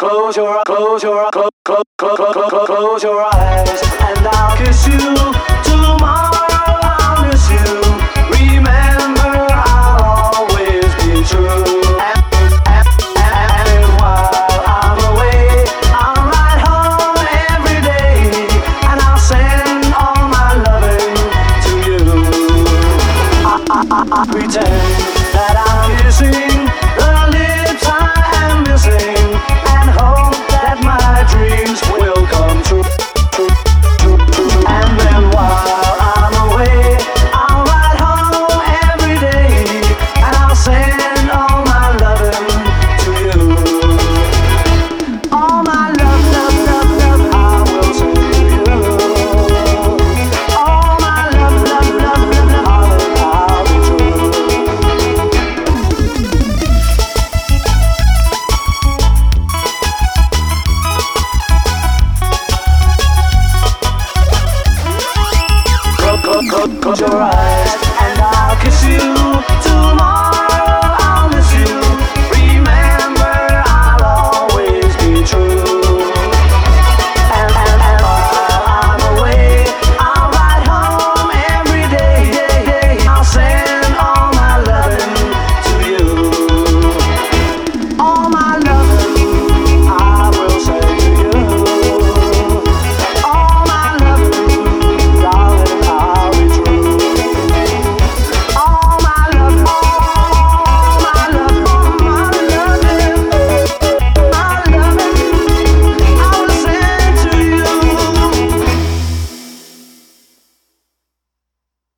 Close your close your close close your eyes and I'll kiss you tomorrow. I'll miss you. Remember, I'll always be true. Pretend that I'm kissing close your eyes.